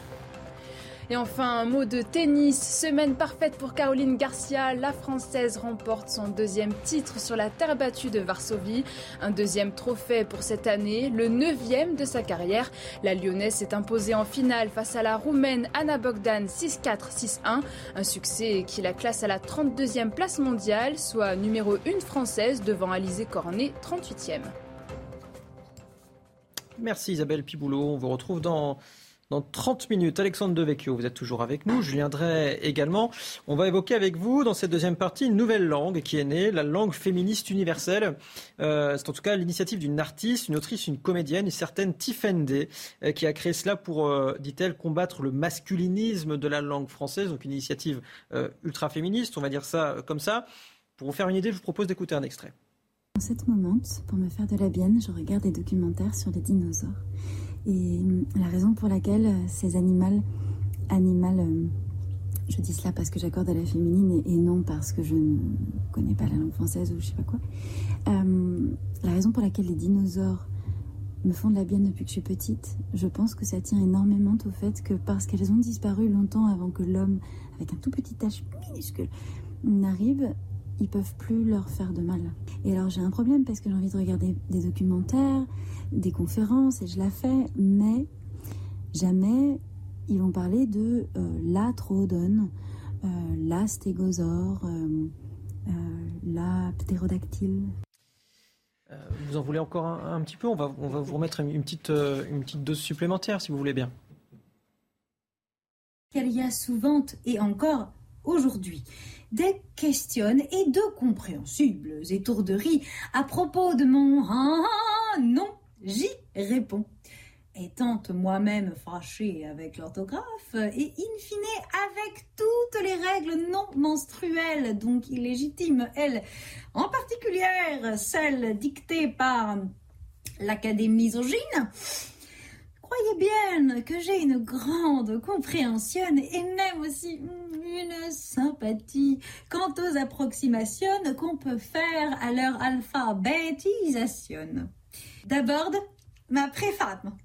Et enfin, un mot de tennis. Semaine parfaite pour Caroline Garcia. La Française remporte son deuxième titre sur la terre battue de Varsovie. Un deuxième trophée pour cette année, le neuvième de sa carrière. La Lyonnaise s'est imposée en finale face à la Roumaine Anna Bogdan 6-4-6-1. Un succès qui la classe à la 32e place mondiale, soit numéro 1 française devant Alizé Cornet, 38e. Merci Isabelle Piboulot. On vous retrouve dans dans 30 minutes. Alexandre Devecchio, vous êtes toujours avec nous. Julien Drey également. On va évoquer avec vous, dans cette deuxième partie, une nouvelle langue qui est née, la langue féministe universelle. Euh, c'est en tout cas l'initiative d'une artiste, une autrice, une comédienne, une certaine Tiffany euh, qui a créé cela pour, euh, dit-elle, combattre le masculinisme de la langue française. Donc une initiative ultra féministe, on va dire ça comme ça. Pour vous faire une idée, je vous propose d'écouter un extrait. En cette moment, pour me faire de la bienne, je regarde des documentaires sur les dinosaures. Et la raison pour laquelle ces animaux, animaux je dis cela parce que j'accorde à la féminine et, non parce que je ne connais pas la langue française ou je sais pas quoi. Euh, la raison pour laquelle les dinosaures me font de la bien depuis que je suis petite, je pense que ça tient énormément au fait que parce qu'elles ont disparu longtemps avant que l'homme, avec un tout petit tache minuscule, n'arrive, ils peuvent plus leur faire de mal. Et alors j'ai un problème parce que j'ai envie de regarder des documentaires, des conférences et je la fais, mais jamais ils vont parler de euh, la troodone, euh, la stégosaure, euh, la ptérodactyle. Vous en voulez encore un, petit peu? On va, on va vous remettre une petite, une petite dose supplémentaire si vous voulez bien. Il y a souvent et encore aujourd'hui des questions et de compréhensibles étourderies à propos de mon ah, ah non, j'y réponds étant moi-même fâchée avec l'orthographe et in fine avec toutes les règles non menstruelles, donc illégitimes, elles, en particulier celles dictées par l'Académie misogyne, croyez bien que j'ai une grande compréhension et même aussi une sympathie quant aux approximations qu'on peut faire à leur alphabétisation. D'abord, ma préfame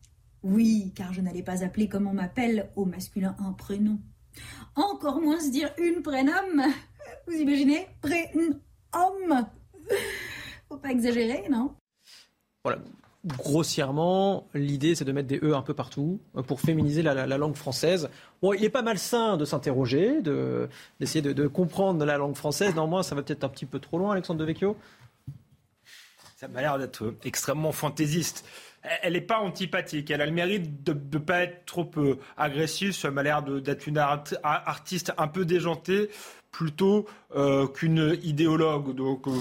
oui, car je n'allais pas appeler comme on m'appelle au masculin un prénom. Encore moins se dire une prénom. Vous imaginez? Prénom. Faut pas exagérer, non? Voilà. Grossièrement, l'idée c'est de mettre des E un peu partout euh, pour féminiser la, langue française. Bon, il est pas malsain de s'interroger, d'essayer de, de, comprendre la langue française. Néanmoins, ça va peut-être un petit peu trop loin, Alexandre Devecchio. Ça m'a l'air d'être extrêmement fantaisiste elle n'est pas antipathique. Elle a le mérite de ne pas être trop euh, agressive. Ça m'a l'air d'être une artiste un peu déjantée plutôt euh, qu'une idéologue. Donc. Euh,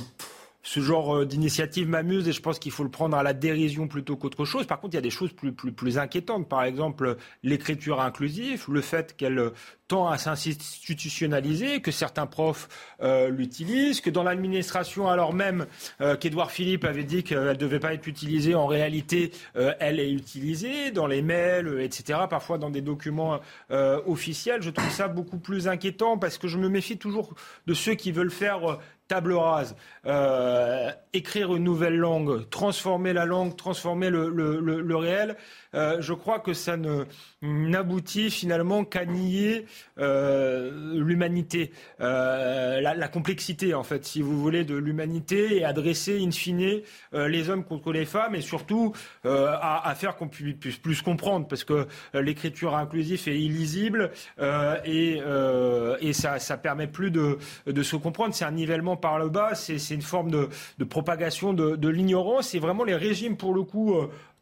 ce genre d'initiative m'amuse et je pense qu'il faut le prendre à la dérision plutôt qu'autre chose. Par contre, il y a des choses plus, plus, plus inquiétantes. Par exemple, l'écriture inclusive, le fait qu'elle tend à s'institutionnaliser, que certains profs euh, l'utilisent, que dans l'administration, alors même euh, qu'Edouard Philippe avait dit qu'elle ne devait pas être utilisée, en réalité, euh, elle est utilisée dans les mails, etc., parfois dans des documents officiels. Je trouve ça beaucoup plus inquiétant parce que je me méfie toujours de ceux qui veulent faire table rase, écrire une nouvelle langue, transformer la langue, transformer le, le, le réel. Euh, je crois que ça ne n'aboutit finalement qu'à nier euh, l'humanité, euh, la, complexité en fait, si vous voulez, de l'humanité et adresser in fine les hommes contre les femmes et surtout à, faire qu'on puisse plus comprendre parce que l'écriture inclusive est illisible et, et ça, ça permet plus de, de se comprendre. C'est un nivellement par le bas, c'est une forme de, propagation de, l'ignorance. Et vraiment les régimes pour le coup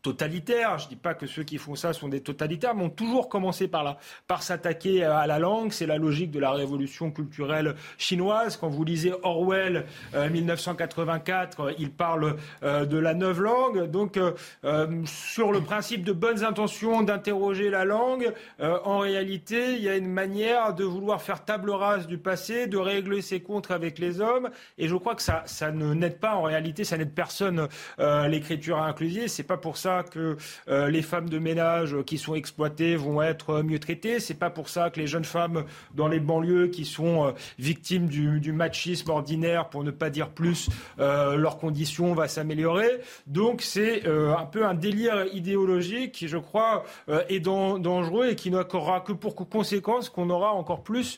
totalitaires. Je ne dis pas que ceux qui font ça sont des totalitaires, mais ont toujours commencé par par s'attaquer à la langue. C'est la logique de la révolution culturelle chinoise. Quand vous lisez Orwell, 1984, euh, il parle euh, de la neuve langue. Donc, euh, sur le principe de bonnes intentions d'interroger la langue, en réalité, il y a une manière de vouloir faire table rase du passé, de régler ses comptes avec les hommes. Et je crois que ça, ça ne n'aide pas en réalité, ça n'aide personne l'écriture inclusive. C'est pas pour ça que euh, les femmes de ménage qui sont exploitées vont être mieux traitées. C'est pas pour ça que les jeunes femmes dans les banlieues qui sont euh, victimes du, machisme ordinaire, pour ne pas dire plus, euh, leurs conditions vont s'améliorer. Donc c'est un peu un délire idéologique qui, je crois, est dangereux et qui n'aura que pour conséquence qu'on aura encore plus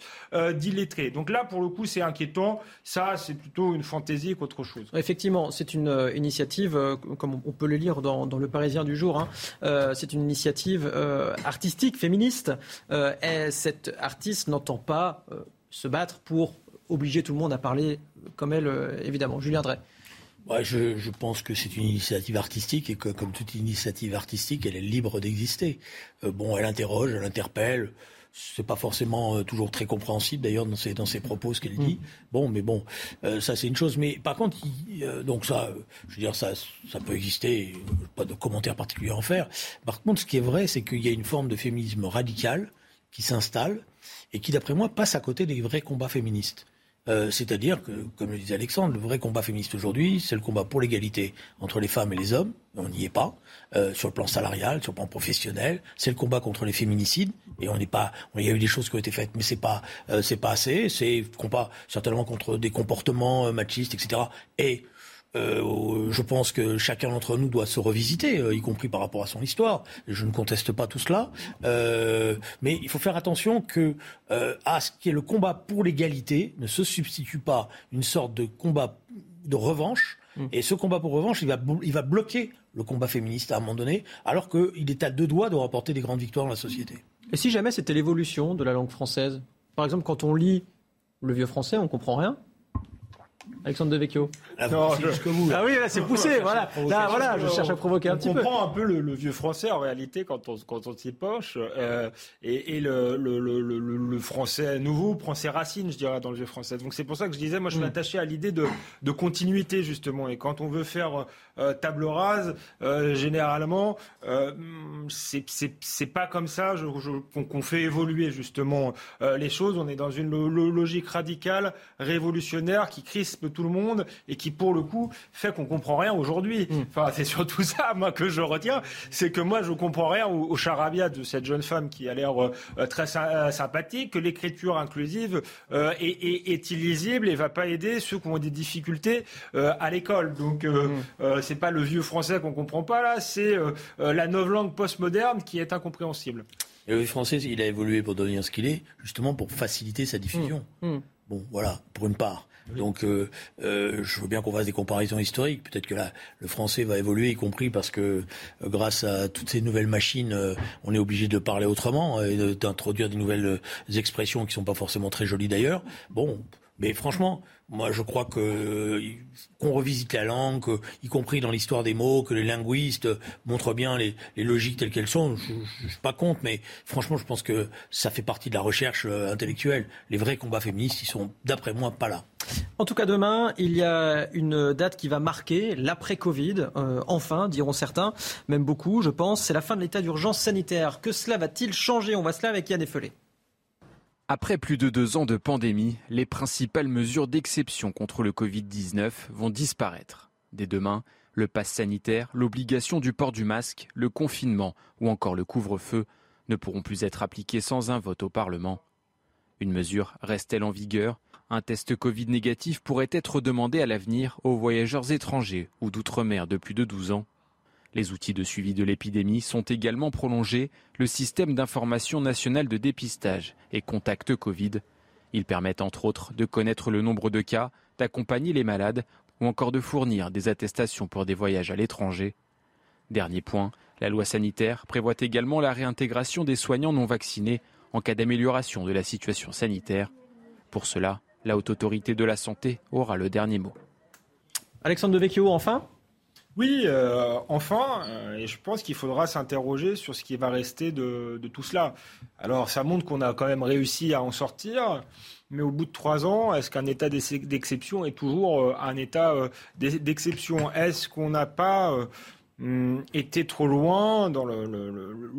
d'illettrés. Donc là, pour le coup, c'est inquiétant. Ça, c'est plutôt une fantaisie qu'autre chose. Effectivement, c'est une initiative, comme on peut le lire dans, dans le Paris du jour. Hein. Euh, c'est une initiative euh, artistique, féministe. Euh, et cette artiste n'entend pas se battre pour obliger tout le monde à parler comme elle, évidemment. Julien Drey. je, je, pense que c'est une initiative artistique et que, comme toute initiative artistique, elle est libre d'exister. bon, elle interroge, elle interpelle c'est pas forcément euh, toujours très compréhensible d'ailleurs dans ses, dans ses propos ce qu'elle dit. Mm. Bon, mais bon, euh, ça c'est une chose. Mais par contre, euh, donc ça, je veux dire, ça, ça peut exister, pas de commentaires particuliers à en faire. Par contre, ce qui est vrai, c'est qu'il y a une forme de féminisme radical qui s'installe et qui, d'après moi, passe à côté des vrais combats féministes. Euh, c'est-à-dire que, comme le disait Alexandre, le vrai combat féministe aujourd'hui, c'est le combat pour l'égalité entre les femmes et les hommes. On n'y est pas. Euh, sur le plan salarial, sur le plan professionnel, c'est le combat contre les féminicides. Et on n'est pas. Il y a eu des choses qui ont été faites, mais c'est pas, euh, c'est pas assez. C'est combat certainement contre des comportements machistes, etc. Et euh, je pense que chacun d'entre nous doit se revisiter, euh, y compris par rapport à son histoire. Je ne conteste pas tout cela, euh, mais il faut faire attention que à ce qui est le combat pour l'égalité ne se substitue pas une sorte de combat de revanche. Mmh. Et ce combat pour revanche, il va, il va bloquer le combat féministe à un moment donné, alors qu'il est à deux doigts de remporter des grandes victoires dans la société. Et si jamais c'était l'évolution de la langue française? Par exemple, quand on lit le vieux français, on comprend rien. Alexandre Devecchio. Ah, non, ah oui, c'est poussé, voilà. Là, voilà, je cherche à provoquer un petit peu. On comprend un peu le, vieux français en réalité quand on, quand on s'y penche. Euh, et, et le, le, le, français nouveau prend ses racines, je dirais, dans le vieux français. Donc c'est pour ça que je disais, moi je suis mm. attaché à l'idée de, de continuité justement. Et quand on veut faire euh, table rase, euh, généralement, euh, c'est pas comme ça qu'on fait évoluer justement les choses. On est dans une logique radicale, révolutionnaire, qui crispe tout le monde et qui, pour le coup, fait qu'on comprend rien aujourd'hui. Mm. Enfin, c'est surtout ça, moi, que je retiens, c'est que moi, je comprends rien au, charabia de cette jeune femme qui a l'air très sympathique, que l'écriture inclusive est, est, est, illisible et va pas aider ceux qui ont des difficultés à l'école. Donc, mm c'est pas le vieux français qu'on comprend pas là, c'est euh, euh, la langue postmoderne qui est incompréhensible. Et le vieux français, il a évolué pour devenir ce qu'il est, justement pour faciliter sa diffusion. Mmh. Mmh. Bon, voilà, pour une part. Donc, euh, je veux bien qu'on fasse des comparaisons historiques. Peut-être que là, le français va évoluer, y compris parce que grâce à toutes ces nouvelles machines, on est obligé de parler autrement et d'introduire des nouvelles expressions qui sont pas forcément très jolies d'ailleurs. Bon, mais franchement, moi, je crois que qu'on revisite la langue, y compris dans l'histoire des mots, que les linguistes montrent bien les, logiques telles qu'elles sont. Je, ne suis pas contre, mais franchement, je pense que ça fait partie de la recherche euh, intellectuelle. Les vrais combats féministes, ils sont, d'après moi, pas là. En tout cas, demain, il y a une date qui va marquer l'après-Covid. Euh, enfin, diront certains, même beaucoup, je pense. C'est la fin de l'état d'urgence sanitaire. Que cela va-t-il changer? On va se là avec Yann Effelé. Après plus de deux ans de pandémie, les principales mesures d'exception contre le Covid-19 vont disparaître. Dès demain, le pass sanitaire, l'obligation du port du masque, le confinement ou encore le couvre-feu ne pourront plus être appliqués sans un vote au Parlement. Une mesure reste-t-elle en vigueur? Un test Covid négatif pourrait être demandé à l'avenir aux voyageurs étrangers ou d'outre-mer de plus de 12 ans. Les outils de suivi de l'épidémie sont également prolongés, le système d'information national de dépistage et contact Covid. Ils permettent entre autres de connaître le nombre de cas, d'accompagner les malades ou encore de fournir des attestations pour des voyages à l'étranger. Dernier point, la loi sanitaire prévoit également la réintégration des soignants non vaccinés en cas d'amélioration de la situation sanitaire. Pour cela, la haute autorité de la santé aura le dernier mot. Alexandre Devecchio, enfin oui, euh, enfin, euh, et je pense qu'il faudra s'interroger sur ce qui va rester de, tout cela. Alors, ça montre qu'on a quand même réussi à en sortir, mais au bout de trois ans, est-ce qu'un état d'exception est toujours euh, un état d'exception? Est-ce qu'on n'a pas Hum, était trop loin dans le,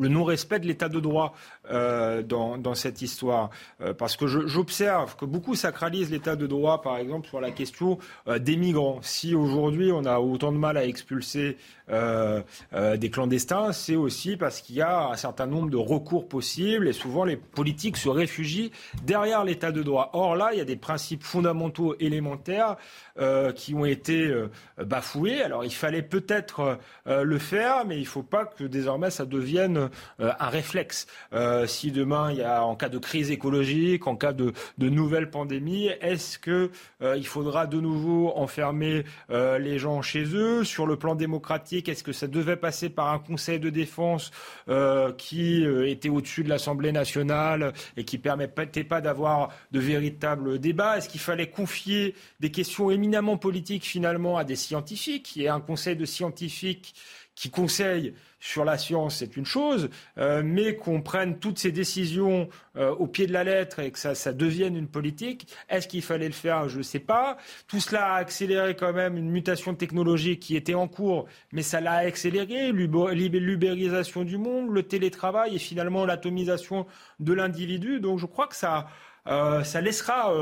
non-respect de l'état de droit? Euh, dans, cette histoire. Euh, parce que j'observe que beaucoup sacralisent l'état de droit, par exemple, sur la question euh, des migrants. Si aujourd'hui on a autant de mal à expulser des clandestins, c'est aussi parce qu'il y a un certain nombre de recours possibles et souvent les politiques se réfugient derrière l'état de droit. Or là, il y a des principes fondamentaux élémentaires qui ont été bafoués. Alors il fallait peut-être le faire, mais il ne faut pas que désormais ça devienne un réflexe. Si demain, il y a, en cas de crise écologique, en cas de, nouvelle pandémie, est-ce que il faudra de nouveau enfermer les gens chez eux? Sur le plan démocratique, est-ce que ça devait passer par un Conseil de défense qui était au-dessus de l'Assemblée nationale et qui permettait pas d'avoir de véritables débats? Est-ce qu'il fallait confier des questions éminemment politiques finalement à des scientifiques? Il y a un Conseil de scientifiques qui conseille sur la science, c'est une chose, euh, mais qu'on prenne toutes ces décisions euh, au pied de la lettre et que ça, ça devienne une politique, est-ce qu'il fallait le faire? Je ne sais pas. Tout cela a accéléré quand même une mutation technologique qui était en cours, mais ça l'a accéléré, l'ubérisation du monde, le télétravail et finalement l'atomisation de l'individu. Donc je crois que ça ça laissera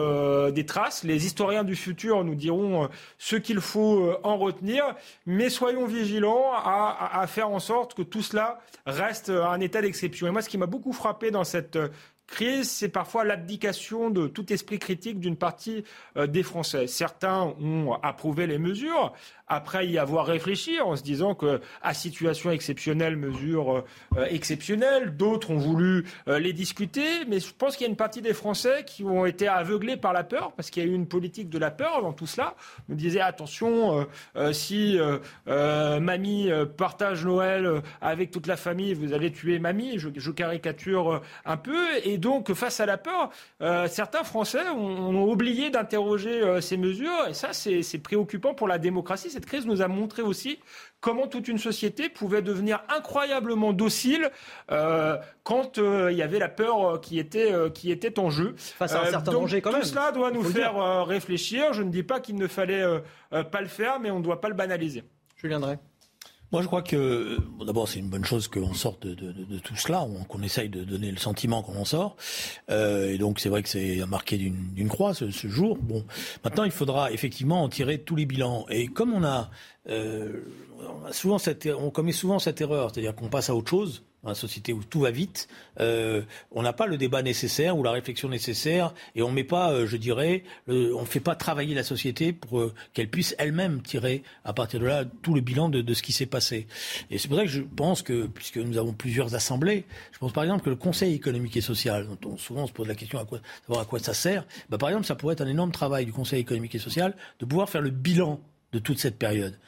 des traces. Les historiens du futur nous diront ce qu'il faut en retenir, mais soyons vigilants à, à, faire en sorte que tout cela reste un état d'exception. Et moi, ce qui m'a beaucoup frappé dans cette crise, c'est parfois l'abdication de tout esprit critique d'une partie euh, des Français. Certains ont approuvé les mesures, après y avoir réfléchi en se disant que à situation exceptionnelle, mesure euh, exceptionnelle, d'autres ont voulu euh, les discuter, mais je pense qu'il y a une partie des Français qui ont été aveuglés par la peur, parce qu'il y a eu une politique de la peur dans tout cela. On disait attention, euh, si mamie partage Noël avec toute la famille, vous allez tuer mamie. Je, caricature un peu, donc face à la peur, certains Français ont, ont oublié d'interroger ces mesures, et ça c'est préoccupant pour la démocratie cette crise nous a montré aussi comment toute une société pouvait devenir incroyablement docile euh, quand euh, il y avait la peur euh, qui était, qui était en jeu. Face à un certain danger quand tout même. Tout cela doit nous faire réfléchir. Je ne dis pas qu'il ne fallait pas le faire, mais on ne doit pas le banaliser. Julien Drey. Moi, je crois que d'abord, c'est une bonne chose qu'on sorte de, tout cela, qu'on essaye de donner le sentiment qu'on en sort. Euh, et donc, c'est vrai que c'est marqué d'une croix ce, jour. Bon, maintenant, il faudra effectivement en tirer tous les bilans. Et comme on a, euh, souvent cette, on commet souvent cette erreur, c'est-à-dire qu'on passe à autre chose dans la société où tout va vite, euh, on n'a pas le débat nécessaire ou la réflexion nécessaire et on met pas, euh, je dirais, on ne fait pas travailler la société pour euh, qu'elle puisse elle-même tirer à partir de là tout le bilan de, ce qui s'est passé. Et c'est pour ça que je pense que, puisque nous avons plusieurs assemblées, je pense par exemple que le Conseil économique et social, dont on, souvent on se pose la question à quoi, savoir à quoi ça sert, bah, par exemple ça pourrait être un énorme travail du Conseil économique et social de pouvoir faire le bilan de toute cette période.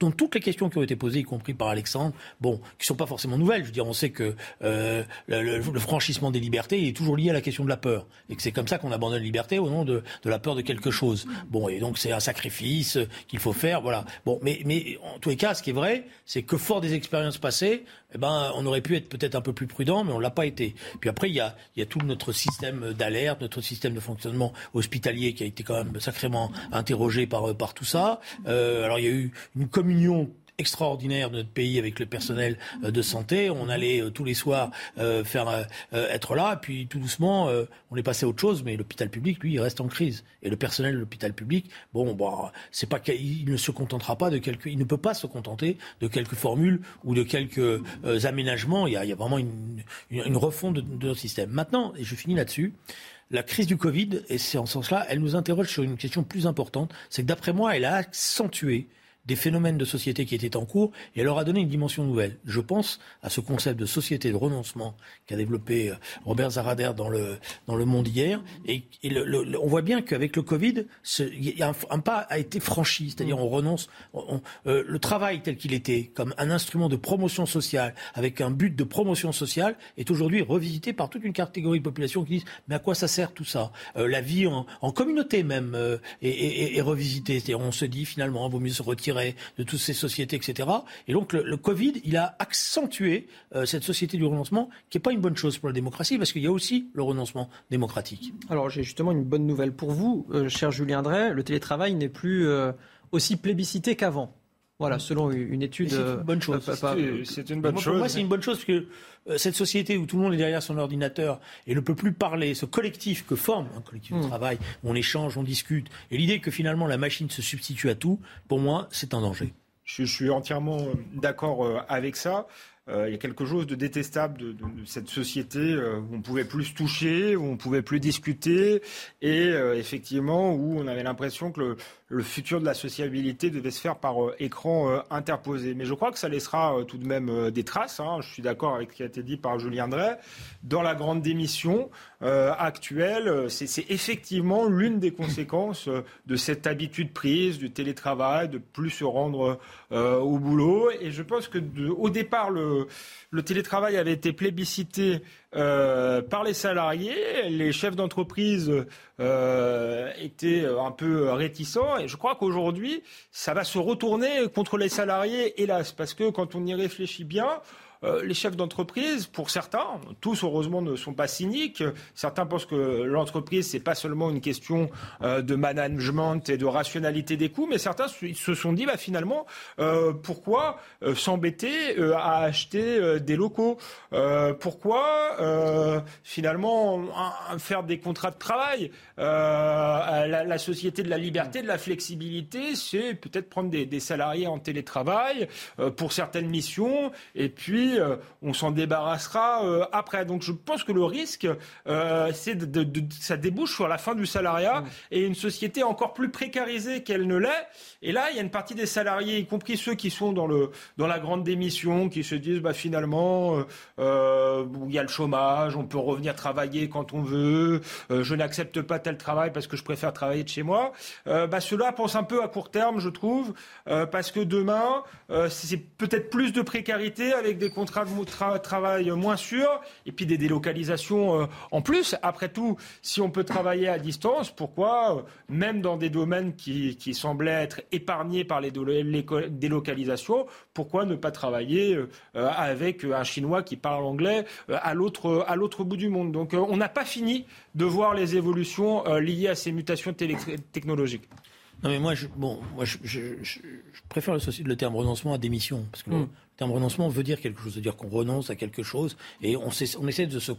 Donc, toutes les questions qui ont été posées, y compris par Alexandre, bon, qui sont pas forcément nouvelles. Je veux dire, on sait que euh, le, franchissement des libertés est toujours lié à la question de la peur, et que c'est comme ça qu'on abandonne la liberté au nom de, de, la peur de quelque chose. Bon, et donc c'est un sacrifice qu'il faut faire, voilà. Bon, mais, mais en tous les cas, ce qui est vrai, c'est que fort des expériences passées, eh ben, on aurait pu être peut-être un peu plus prudent, mais on l'a pas été. Puis après, il y a, y a tout notre système d'alerte, notre système de fonctionnement hospitalier qui a été quand même sacrément interrogé par, par tout ça. Euh, alors il y a eu une communion extraordinaire de notre pays avec le personnel euh, de santé. On allait euh, tous les soirs euh, faire être là, puis tout doucement, on est passé à autre chose. Mais l'hôpital public, lui, il reste en crise. Et le personnel de l'hôpital public, bon, bah, c'est pas qu'il ne se contentera pas de quelques, il ne peut pas se contenter de quelques formules ou de quelques aménagements. Il y, a, vraiment une, refonte de notre système. Maintenant, et je finis là-dessus la crise du Covid, et c'est en ce sens-là, elle nous interroge sur une question plus importante, c'est que d'après moi, elle a accentué des phénomènes de société qui étaient en cours et elle leur a donné une dimension nouvelle. Je pense à ce concept de société de renoncement qu'a développé euh, Robert Zarader dans le, dans le monde hier. Et, on voit bien qu'avec le Covid, un, un, pas a été franchi, c'est-à-dire on renonce. Euh, le travail tel qu'il était, comme un instrument de promotion sociale, avec un but de promotion sociale, est aujourd'hui revisité par toute une catégorie de population qui disent mais à quoi ça sert tout ça? Euh, La vie en, communauté même est, est, est, revisitée. C'est-à-dire on se dit finalement, il vaut mieux se retirer de toutes ces sociétés, etc. Et donc le, Covid, il a accentué euh, cette société du renoncement, qui n'est pas une bonne chose pour la démocratie, parce qu'il y a aussi le renoncement démocratique. Alors j'ai justement une bonne nouvelle pour vous, euh, cher Julien Drey. Le télétravail n'est plus euh, aussi plébiscité qu'avant. Voilà, selon une étude. C'est une bonne chose. C'est une bonne chose. Pour moi, c'est une bonne chose parce que cette société où tout le monde est derrière son ordinateur et ne peut plus parler, ce collectif que forme un collectif de hmm. travail, où on échange, on discute, et l'idée que finalement la machine se substitue à tout, pour moi, c'est un danger. Je, suis entièrement d'accord avec ça. Euh, il y a quelque chose de détestable de, cette société euh, où on pouvait plus se toucher, où on pouvait plus discuter, et euh, effectivement où on avait l'impression que le, le futur de la sociabilité devait se faire par écran interposé. Mais je crois que ça laissera tout de même des traces. Hein. Je suis d'accord avec ce qui a été dit par Julien Drey. Dans la grande démission actuelle, c'est effectivement l'une des conséquences de cette habitude prise du télétravail, de plus se rendre au boulot. Et je pense que au départ, le, télétravail avait été plébiscité euh, par les salariés. Les chefs d'entreprise euh, étaient un peu réticents. Et je crois qu'aujourd'hui, ça va se retourner contre les salariés, hélas, parce que quand on y réfléchit bien, les chefs d'entreprise, pour certains, tous heureusement ne sont pas cyniques. Certains pensent que l'entreprise, c'est pas seulement une question de management et de rationalité des coûts, mais certains se sont dit, bah, finalement, pourquoi s'embêter à acheter des locaux? Pourquoi finalement faire des contrats de travail? La, société de la liberté, de la flexibilité, c'est peut-être prendre des, salariés en télétravail pour certaines missions, et puis on s'en débarrassera après. Donc je pense que le risque, c'est de, ça débouche sur la fin du salariat et une société encore plus précarisée qu'elle ne l'est. Et là, il y a une partie des salariés, y compris ceux qui sont dans, le, dans la grande démission, qui se disent bah, finalement, euh, il y a le chômage, on peut revenir travailler quand on veut, je n'accepte pas tel travail parce que je préfère travailler de chez moi. bah, Ceux-là pensent un peu à court terme, je trouve, parce que demain, c'est peut-être plus de précarité avec des contrats de travail moins sûrs et puis des délocalisations en plus. Après tout, si on peut travailler à distance, pourquoi, même dans des domaines qui, qui semblaient être épargnés par les délocalisations, pourquoi ne pas travailler euh, avec un Chinois qui parle anglais euh, à l'autre bout du monde? Donc euh, on n'a pas fini de voir les évolutions liées à ces mutations technologiques. Non mais moi, je, bon, moi je, préfère le, le, terme renoncement à démission parce que mm terme renoncement veut dire quelque chose, veut dire qu'on renonce à quelque chose et on, essaie de, se,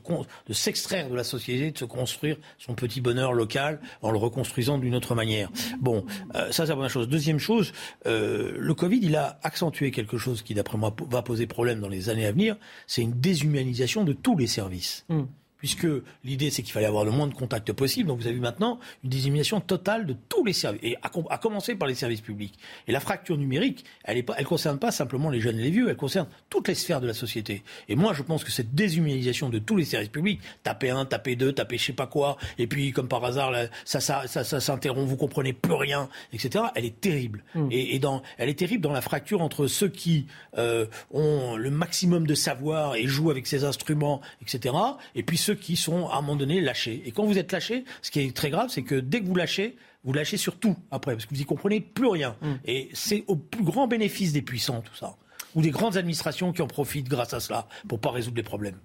s'extraire de la société, de se construire son petit bonheur local en le reconstruisant d'une autre manière. Bon, euh, ça c'est la première chose. Deuxième chose, euh, le Covid, il a accentué quelque chose qui, d'après moi, va poser problème dans les années à venir, c'est une déshumanisation de tous les services. Mmh puisque l'idée c'est qu'il fallait avoir le moins de contacts possible. Donc vous avez vu maintenant une dissémination totale de tous les services, et à, commencer par les services publics. Et la fracture numérique, elle ne concerne pas simplement les jeunes et les vieux, elle concerne toutes les sphères de la société. Et moi je pense que cette déshumanisation de tous les services publics, taper un, taper deux, taper je sais pas quoi, et puis comme par hasard ça, ça, ça, ça s'interrompt, vous comprenez plus rien, etc. Elle est terrible. Mmh. Et, et, dans, elle est terrible dans la fracture entre ceux qui euh, ont le maximum de savoir et jouent avec ces instruments, etc. Et puis ceux qui sont à un moment donné lâchés. Et quand vous êtes lâché, ce qui est très grave, c'est que dès que vous lâchez, vous lâchez sur tout après, parce que vous y comprenez plus rien. Mm. Et c'est au plus grand bénéfice des puissants, tout ça. Ou des grandes administrations qui en profitent grâce à cela pour pas résoudre les problèmes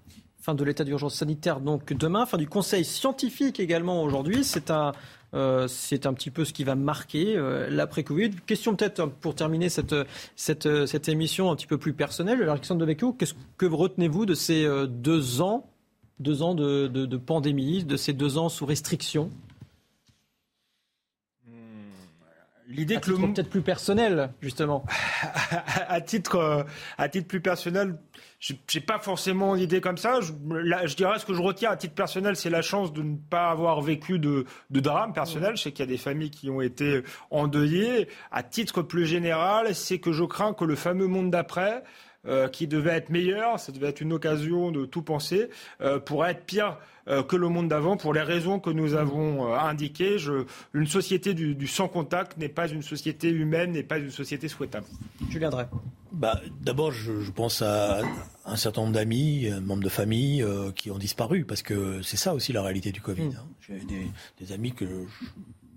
fin de l'état d'urgence sanitaire donc demain, fin du conseil scientifique également aujourd'hui. C'est un, euh, c'est un petit peu ce qui va marquer euh, l'après-Covid. Question peut-être pour terminer cette, cette, cette, émission un petit peu plus personnelle. Alexandre Devecchio, qu'est-ce que retenez-vous de ces euh, deux ans deux ans de, pandémie, de ces deux ans sous restriction hmm, L'idée que le monde peut-être plus personnel, justement. [LAUGHS] à titre, euh, à titre plus personnel, j'ai pas forcément d'idée comme ça. Je, je, dirais ce que je retiens à titre personnel, c'est la chance de ne pas avoir vécu de, de drame personnel. Je sais qu'il y a des familles qui ont été endeuillées. À titre plus général, c'est que je crains que le fameux monde d'après euh, qui devait être meilleur, ça devait être une occasion de tout penser, euh, pourrait être pire euh, que le monde d'avant pour les raisons que nous avons indiquées. Je, une société du, sans contact n'est pas une société humaine, n'est pas une société souhaitable. Julien Drey. Bah, D'abord, je, pense à un certain nombre d'amis, membres de famille qui ont disparu, parce que c'est ça aussi la réalité du Covid. Mm. Hein. J'ai des, des, amis que je,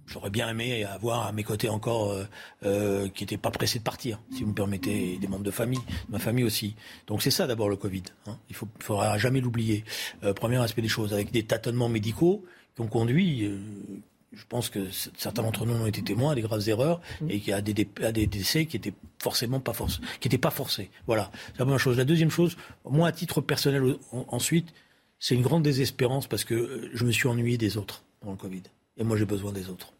j'aurais bien aimé avoir à mes côtés encore euh, euh, qui n'étaient pas pressés de partir, si vous me permettez, des membres de famille, ma famille aussi. Donc c'est ça d'abord le Covid. Hein. Il ne faudra jamais l'oublier. Euh, premier aspect des choses, avec des tâtonnements médicaux qui ont conduit. je pense que certains d'entre nous ont été témoins à des graves erreurs mmh. et qu'il y a des, des, décès qui étaient forcément pas forcés, qui n'étaient pas forcés. Voilà, c'est la première chose. La deuxième chose, moi à titre personnel ensuite, c'est une grande désespérance parce que je me suis ennuyé des autres dans le Covid. Et moi, j'ai besoin des autres.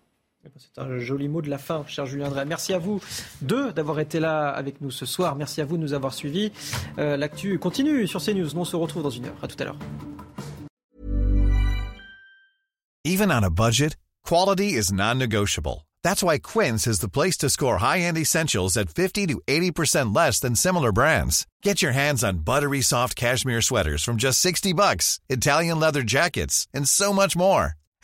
Eh ben, c'est un joli mot de la fin, cher Julien Drey. Merci à vous deux d'avoir été là avec nous ce soir. Merci à vous de nous avoir suivis. Euh, l'actu continue sur CNews. On se retrouve dans une heure. À tout à l'heure. Even on a budget, quality is non-negotiable. That's why Quince is the place to score high-end essentials at 50 to 80% less than similar brands. Get your hands on buttery soft cashmere sweaters from just 60 bucks, Italian leather jackets, and so much more.